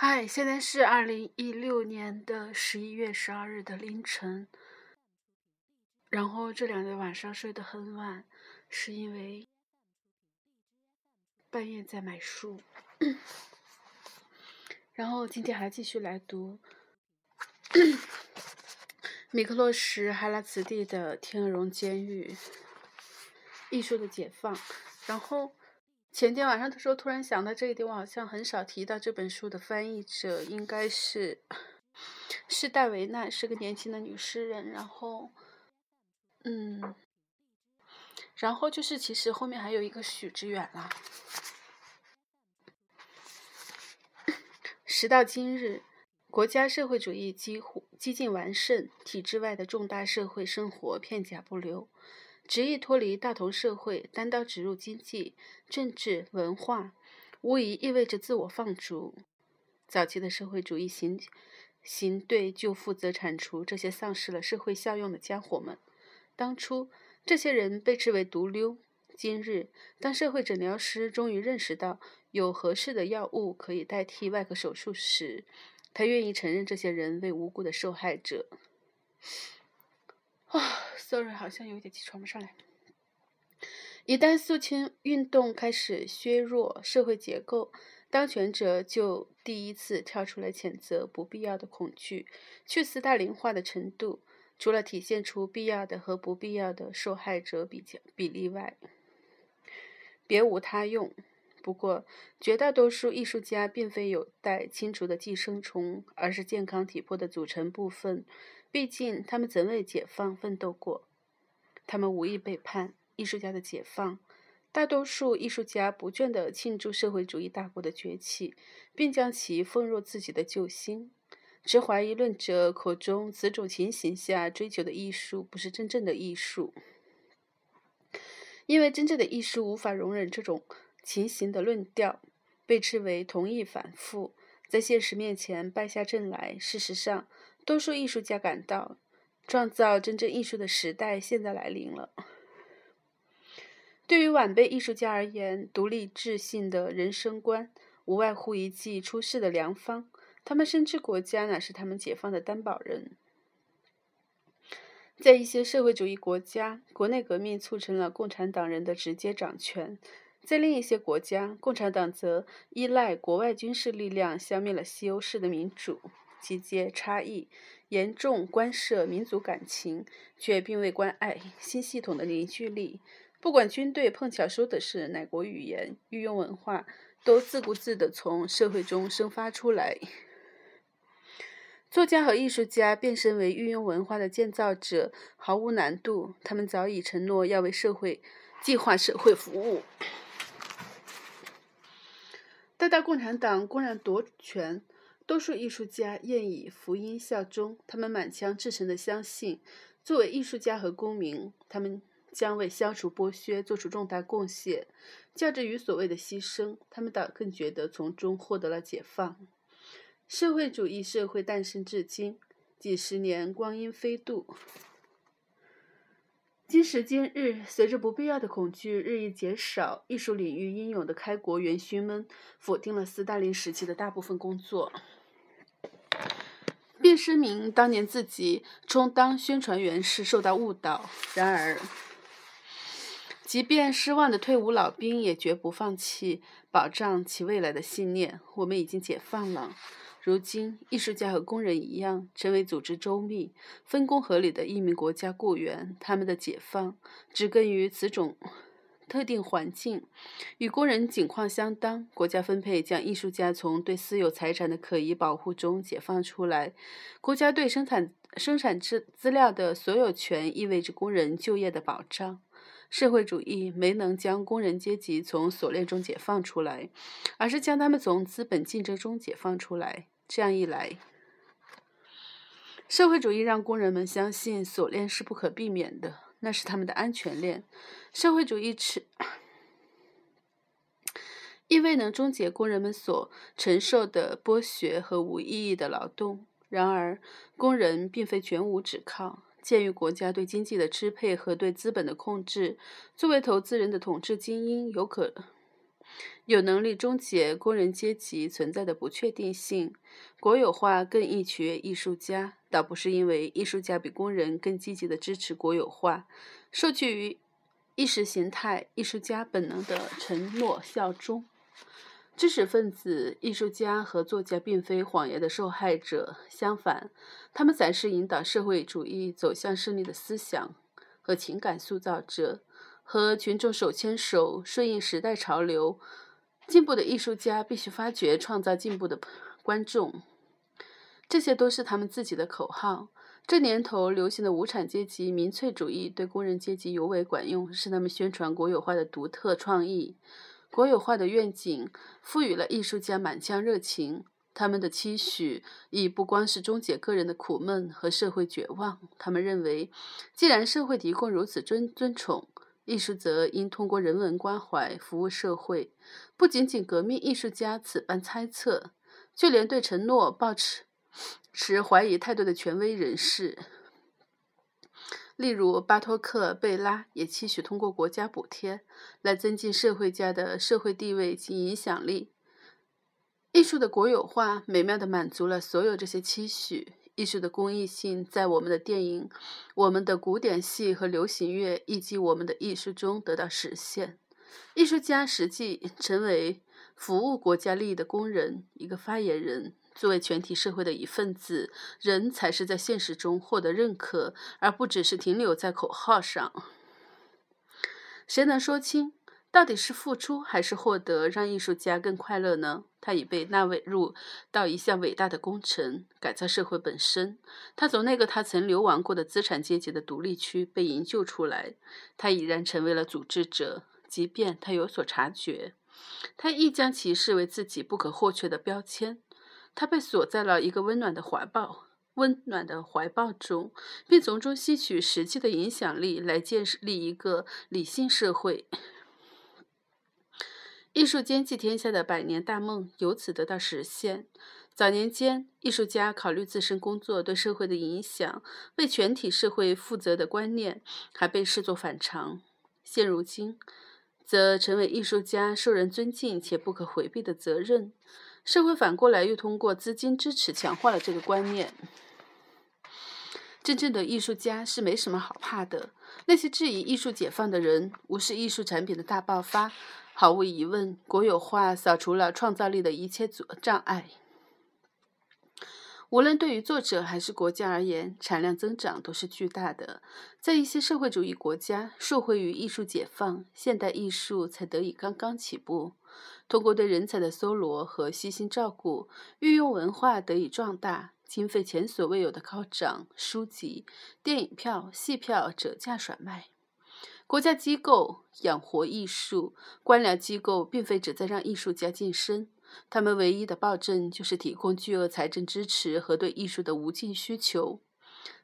嗨，现在是二零一六年的十一月十二日的凌晨。然后这两天晚上睡得很晚，是因为半夜在买书。然后今天还继续来读米克洛什·哈拉茨蒂的《天鹅绒监狱：艺术的解放》。然后。前天晚上的时候，突然想到这一点，我好像很少提到这本书的翻译者，应该是是戴维娜，是个年轻的女诗人。然后，嗯，然后就是其实后面还有一个许知远啦。时到今日，国家社会主义几乎几近完胜，体制外的重大社会生活片甲不留。执意脱离大同社会，单刀直入经济、政治、文化，无疑意味着自我放逐。早期的社会主义行行队就负责铲除这些丧失了社会效用的家伙们。当初，这些人被视为毒瘤。今日，当社会诊疗师终于认识到有合适的药物可以代替外科手术时，他愿意承认这些人为无辜的受害者。啊，sorry，好像有点气喘不上来。一旦肃清运动开始削弱社会结构，当权者就第一次跳出来谴责不必要的恐惧，去斯大林化的程度，除了体现出必要的和不必要的受害者比较比例外，别无他用。不过，绝大多数艺术家并非有待清除的寄生虫，而是健康体魄的组成部分。毕竟，他们曾为解放奋斗过，他们无意背叛艺术家的解放。大多数艺术家不倦地庆祝社会主义大国的崛起，并将其奉若自己的救星。持怀疑论者口中此种情形下追求的艺术，不是真正的艺术，因为真正的艺术无法容忍这种情形的论调，被斥为同意反复，在现实面前败下阵来。事实上，多数艺术家感到，创造真正艺术的时代现在来临了。对于晚辈艺术家而言，独立自信的人生观无外乎一剂出世的良方。他们深知国家乃是他们解放的担保人。在一些社会主义国家，国内革命促成了共产党人的直接掌权；在另一些国家，共产党则依赖国外军事力量消灭了西欧式的民主。集结差异，严重关涉民族感情，却并未关爱新系统的凝聚力。不管军队碰巧说的是哪国语言，御用文化都自顾自地从社会中生发出来。作家和艺术家变身为御用文化的建造者毫无难度，他们早已承诺要为社会计划社会服务。大共产党公然夺权。多数艺术家愿以福音效忠，他们满腔至诚的相信，作为艺术家和公民，他们将为消除剥削做出重大贡献。较之于所谓的牺牲，他们倒更觉得从中获得了解放。社会主义社会诞生至今几十年，光阴飞度。今时今日，随着不必要的恐惧日益减少，艺术领域英勇的开国元勋们否定了斯大林时期的大部分工作。并声明当年自己充当宣传员时受到误导。然而，即便失望的退伍老兵也绝不放弃保障其未来的信念。我们已经解放了。如今，艺术家和工人一样，成为组织周密、分工合理的一名国家雇员。他们的解放植根于此种。特定环境与工人境况相当，国家分配将艺术家从对私有财产的可疑保护中解放出来。国家对生产生产资资料的所有权意味着工人就业的保障。社会主义没能将工人阶级从锁链中解放出来，而是将他们从资本竞争中解放出来。这样一来，社会主义让工人们相信锁链是不可避免的。那是他们的安全链。社会主义持因为能终结工人们所承受的剥削和无意义的劳动。然而，工人并非全无指靠。鉴于国家对经济的支配和对资本的控制，作为投资人的统治精英有可有能力终结工人阶级存在的不确定性。国有化更易取悦艺术家，倒不是因为艺术家比工人更积极地支持国有化，受制于意识形态艺术家本能的承诺效忠。知识分子、艺术家和作家并非谎言的受害者，相反，他们才是引导社会主义走向胜利的思想和情感塑造者。和群众手牵手，顺应时代潮流。进步的艺术家必须发掘创造进步的观众，这些都是他们自己的口号。这年头流行的无产阶级民粹主义对工人阶级尤为管用，是他们宣传国有化的独特创意。国有化的愿景赋予了艺术家满腔热情，他们的期许已不光是终结个人的苦闷和社会绝望。他们认为，既然社会提供如此尊尊崇，艺术则应通过人文关怀服务社会，不仅仅革命艺术家此般猜测，就连对承诺抱持持怀疑态度的权威人士，例如巴托克·贝拉，也期许通过国家补贴来增进社会家的社会地位及影响力。艺术的国有化美妙地满足了所有这些期许。艺术的公益性在我们的电影、我们的古典戏和流行乐以及我们的艺术中得到实现。艺术家实际成为服务国家利益的工人，一个发言人。作为全体社会的一份子，人才是在现实中获得认可，而不只是停留在口号上。谁能说清？到底是付出还是获得让艺术家更快乐呢？他已被纳为入到一项伟大的工程——改造社会本身。他从那个他曾流亡过的资产阶级的独立区被营救出来，他已然成为了组织者，即便他有所察觉。他亦将其视为自己不可或缺的标签。他被锁在了一个温暖的怀抱、温暖的怀抱中，并从中吸取实际的影响力，来建立一个理性社会。艺术兼济天下的百年大梦由此得到实现。早年间，艺术家考虑自身工作对社会的影响、为全体社会负责的观念，还被视作反常。现如今，则成为艺术家受人尊敬且不可回避的责任。社会反过来又通过资金支持强化了这个观念。真正的艺术家是没什么好怕的。那些质疑艺术解放的人，无视艺术产品的大爆发。毫无疑问，国有化扫除了创造力的一切阻障碍。无论对于作者还是国家而言，产量增长都是巨大的。在一些社会主义国家，受惠于艺术解放，现代艺术才得以刚刚起步。通过对人才的搜罗和悉心照顾，御用文化得以壮大，经费前所未有的高涨，书籍、电影票、戏票折价甩卖。国家机构养活艺术，官僚机构并非旨在让艺术家晋升，他们唯一的暴政就是提供巨额财政支持和对艺术的无尽需求。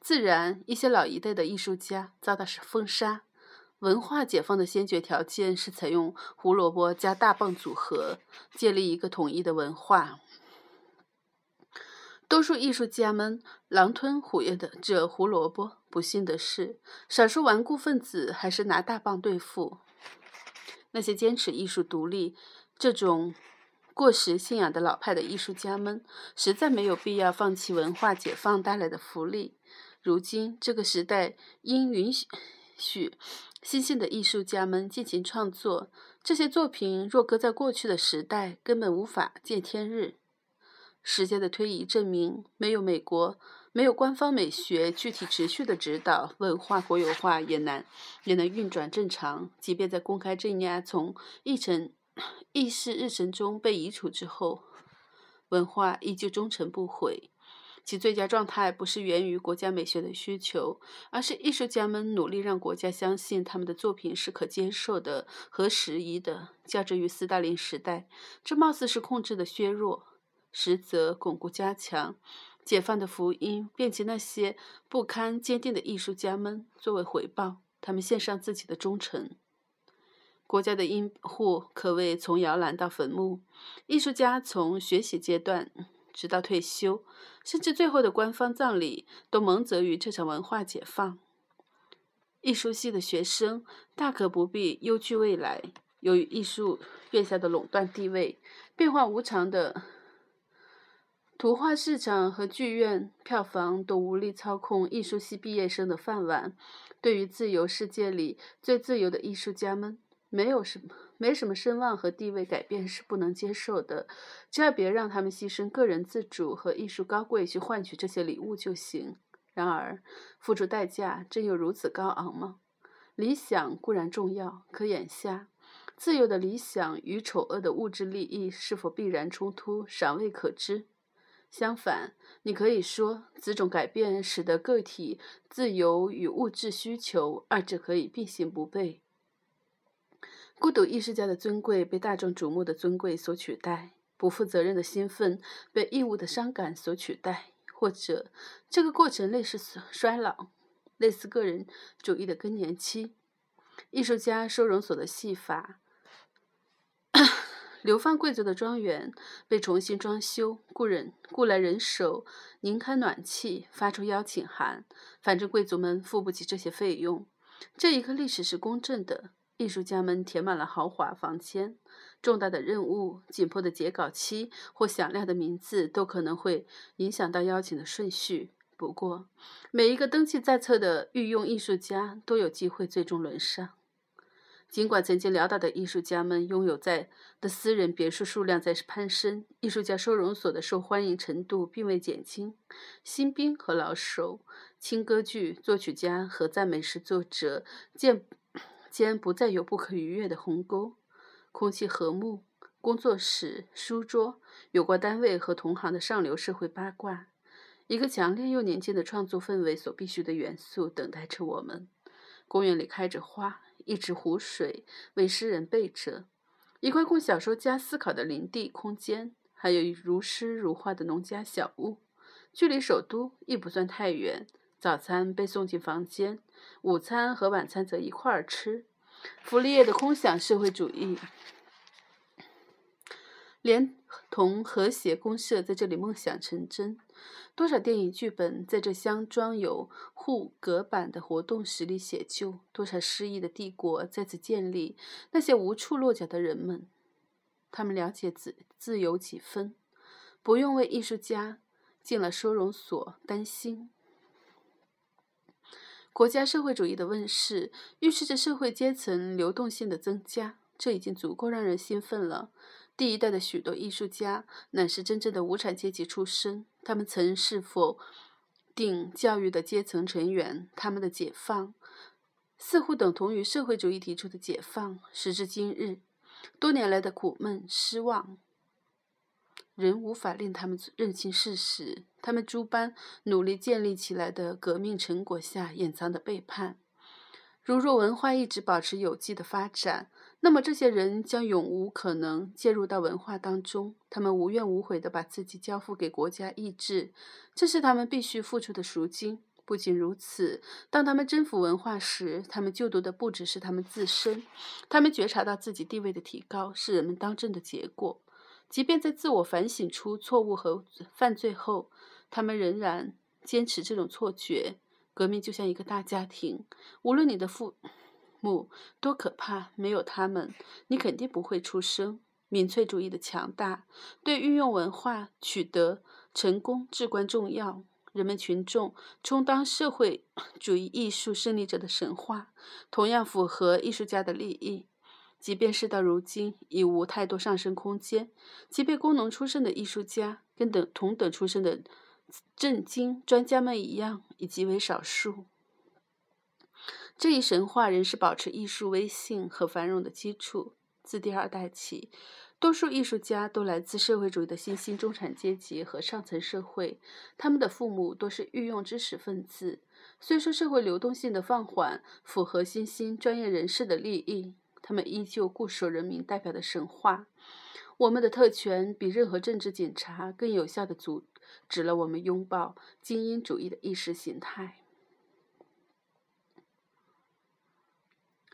自然，一些老一代的艺术家遭到是封杀。文化解放的先决条件是采用胡萝卜加大棒组合，建立一个统一的文化。多数艺术家们狼吞虎咽的这胡萝卜。不幸的是，少数顽固分子还是拿大棒对付。那些坚持艺术独立这种过时信仰的老派的艺术家们，实在没有必要放弃文化解放带来的福利。如今这个时代应允许新兴的艺术家们进行创作，这些作品若搁在过去的时代，根本无法见天日。时间的推移证明，没有美国，没有官方美学具体持续的指导，文化国有化也难也能运转正常。即便在公开镇压从议程、议事日程中被移除之后，文化依旧忠诚不悔。其最佳状态不是源于国家美学的需求，而是艺术家们努力让国家相信他们的作品是可接受的和适宜的。较之于斯大林时代，这貌似是控制的削弱。实则巩固加强，解放的福音，便及那些不堪坚定的艺术家们作为回报，他们献上自己的忠诚。国家的医护可谓从摇篮到坟墓，艺术家从学习阶段直到退休，甚至最后的官方葬礼，都蒙泽于这场文化解放。艺术系的学生大可不必忧惧未来。由于艺术院校的垄断地位，变化无常的图画市场和剧院票房都无力操控艺术系毕业生的饭碗。对于自由世界里最自由的艺术家们，没有什么、没什么声望和地位改变是不能接受的。只要别让他们牺牲个人自主和艺术高贵去换取这些礼物就行。然而，付出代价真有如此高昂吗？理想固然重要，可眼下，自由的理想与丑恶的物质利益是否必然冲突，尚未可知。相反，你可以说，此种改变使得个体自由与物质需求二者可以并行不悖。孤独艺术家的尊贵被大众瞩目的尊贵所取代，不负责任的兴奋被义务的伤感所取代，或者这个过程类似衰老，类似个人主义的更年期。艺术家收容所的戏法。流放贵族的庄园被重新装修，雇人雇来人手，拧开暖气，发出邀请函。反正贵族们付不起这些费用。这一刻历史是公正的。艺术家们填满了豪华房间。重大的任务、紧迫的截稿期或响亮的名字都可能会影响到邀请的顺序。不过，每一个登记在册的御用艺术家都有机会最终轮上。尽管曾经潦倒的艺术家们拥有在的私人别墅数量在攀升，艺术家收容所的受欢迎程度并未减轻。新兵和老手、轻歌剧作曲家和赞美诗作者间间不再有不可逾越的鸿沟。空气和睦，工作室、书桌，有关单位和同行的上流社会八卦，一个强烈又年轻的创作氛围所必须的元素，等待着我们。公园里开着花。一池湖水为诗人备着，一块供小说家思考的林地空间，还有如诗如画的农家小屋。距离首都亦不算太远。早餐被送进房间，午餐和晚餐则一块儿吃。福利业的空想社会主义，连同和谐公社在这里梦想成真。多少电影剧本在这箱装有护隔板的活动室里写就？多少失意的帝国在此建立？那些无处落脚的人们，他们了解自自由几分，不用为艺术家进了收容所担心。国家社会主义的问世，预示着社会阶层流动性的增加，这已经足够让人兴奋了。第一代的许多艺术家乃是真正的无产阶级出身，他们曾是否定教育的阶层成员。他们的解放似乎等同于社会主义提出的解放。时至今日，多年来的苦闷、失望，仍无法令他们认清事实：他们诸般努力建立起来的革命成果下掩藏的背叛。如若文化一直保持有机的发展，那么这些人将永无可能介入到文化当中，他们无怨无悔地把自己交付给国家意志，这是他们必须付出的赎金。不仅如此，当他们征服文化时，他们救读的不只是他们自身，他们觉察到自己地位的提高是人们当政的结果。即便在自我反省出错误和犯罪后，他们仍然坚持这种错觉。革命就像一个大家庭，无论你的父。目多可怕！没有他们，你肯定不会出生。民粹主义的强大对运用文化取得成功至关重要。人们群众充当社会主义艺术胜利者的神话，同样符合艺术家的利益。即便事到如今已无太多上升空间，即便工农出身的艺术家跟等同等出身的政经专家们一样，已极为少数。这一神话仍是保持艺术威信和繁荣的基础。自第二代起，多数艺术家都来自社会主义的新兴中产阶级和上层社会，他们的父母都是御用知识分子。虽说社会流动性的放缓符合新兴专业人士的利益，他们依旧固守人民代表的神话。我们的特权比任何政治警察更有效地阻止了我们拥抱精英主义的意识形态。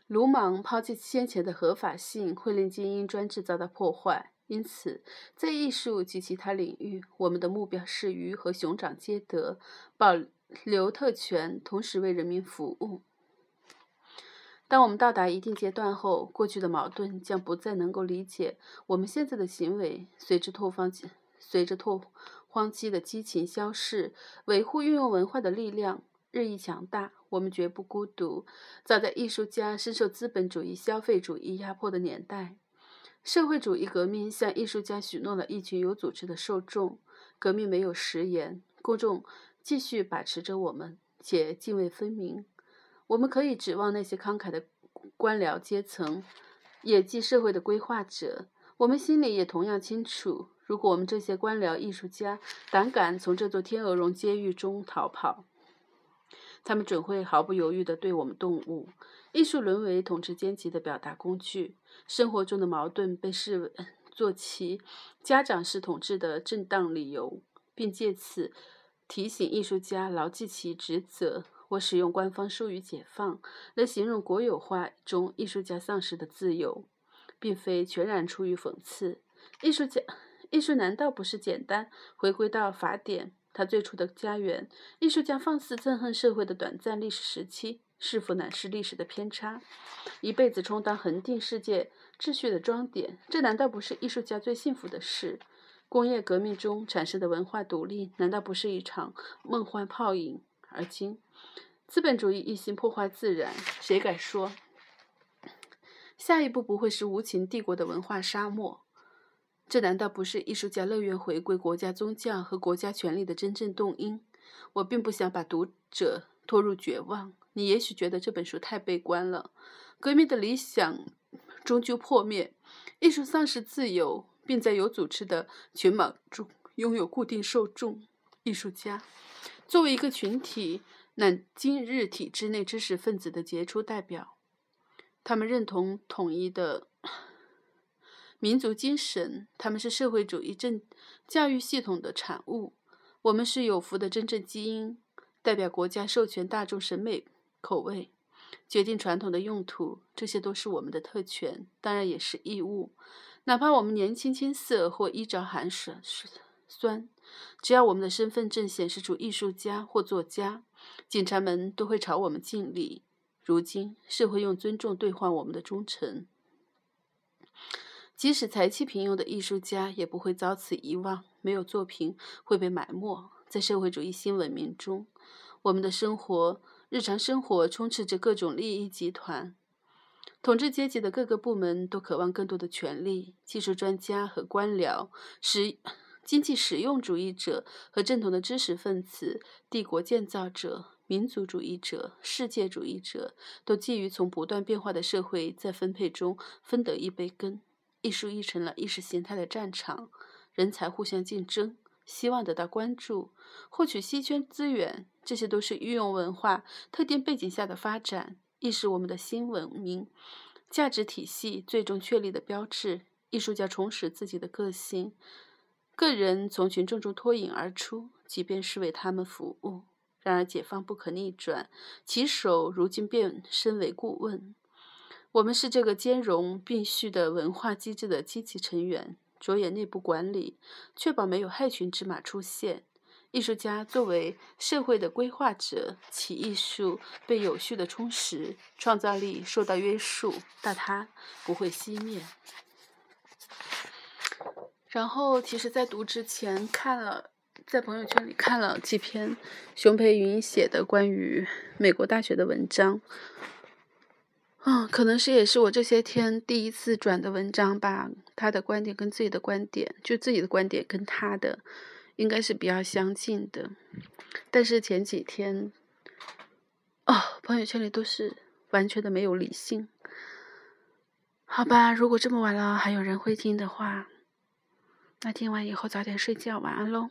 鲁莽抛弃先前的合法性，会令精英专制遭到破坏。因此，在艺术及其他领域，我们的目标是鱼和熊掌皆得，保留特权，同时为人民服务。当我们到达一定阶段后，过去的矛盾将不再能够理解我们现在的行为。随着拓荒随着拓荒期的激情消逝，维护运用文化的力量日益强大。我们绝不孤独。早在艺术家深受资本主义、消费主义压迫的年代，社会主义革命向艺术家许诺了一群有组织的受众。革命没有食言，公众继续把持着我们，且泾渭分明。我们可以指望那些慷慨的官僚阶层，也即社会的规划者。我们心里也同样清楚，如果我们这些官僚艺术家胆敢从这座天鹅绒监狱中逃跑，他们准会毫不犹豫地对我们动武。艺术沦为统治阶级的表达工具，生活中的矛盾被视为做其家长式统治的正当理由，并借此提醒艺术家牢记其职责。我使用官方术语“解放”来形容国有化中艺术家丧失的自由，并非全然出于讽刺。艺术家，艺术难道不是简单回归到法典他最初的家园？艺术家放肆憎恨社会的短暂历史时期，是否乃是历史的偏差？一辈子充当恒定世界秩序的装点，这难道不是艺术家最幸福的事？工业革命中产生的文化独立，难道不是一场梦幻泡影？而今。资本主义一心破坏自然，谁敢说下一步不会是无情帝国的文化沙漠？这难道不是艺术家乐园回归国家宗教和国家权力的真正动因？我并不想把读者拖入绝望。你也许觉得这本书太悲观了。革命的理想终究破灭，艺术丧失自由，并在有组织的群盲中拥有固定受众。艺术家作为一个群体。乃今日体制内知识分子的杰出代表，他们认同统一的民族精神，他们是社会主义正教育系统的产物。我们是有福的真正基因，代表国家授权大众审美口味，决定传统的用途，这些都是我们的特权，当然也是义务。哪怕我们年轻青涩或衣着寒酸，酸，只要我们的身份证显示出艺术家或作家。警察们都会朝我们敬礼。如今，社会用尊重兑换我们的忠诚。即使才气平庸的艺术家，也不会遭此遗忘。没有作品会被埋没在社会主义新文明中。我们的生活，日常生活充斥着各种利益集团。统治阶级的各个部门都渴望更多的权利。技术专家和官僚使。经济实用主义者和正统的知识分子、帝国建造者、民族主义者、世界主义者，都觊觎从不断变化的社会再分配中分得一杯羹。艺术亦成了意识形态的战场，人才互相竞争，希望得到关注，获取稀缺资源，这些都是运用文化特定背景下的发展，亦是我们的新文明价值体系最终确立的标志。艺术家重拾自己的个性。个人从群众中脱颖而出，即便是为他们服务。然而，解放不可逆转，其手如今便身为顾问。我们是这个兼容并蓄的文化机制的积极成员，着眼内部管理，确保没有害群之马出现。艺术家作为社会的规划者，其艺术被有序的充实，创造力受到约束，但它不会熄灭。然后，其实，在读之前看了，在朋友圈里看了几篇熊培云写的关于美国大学的文章。嗯，可能是也是我这些天第一次转的文章吧。他的观点跟自己的观点，就自己的观点跟他的应该是比较相近的。但是前几天，哦，朋友圈里都是完全的没有理性。好吧，如果这么晚了还有人会听的话。那听完以后早点睡觉，晚安喽。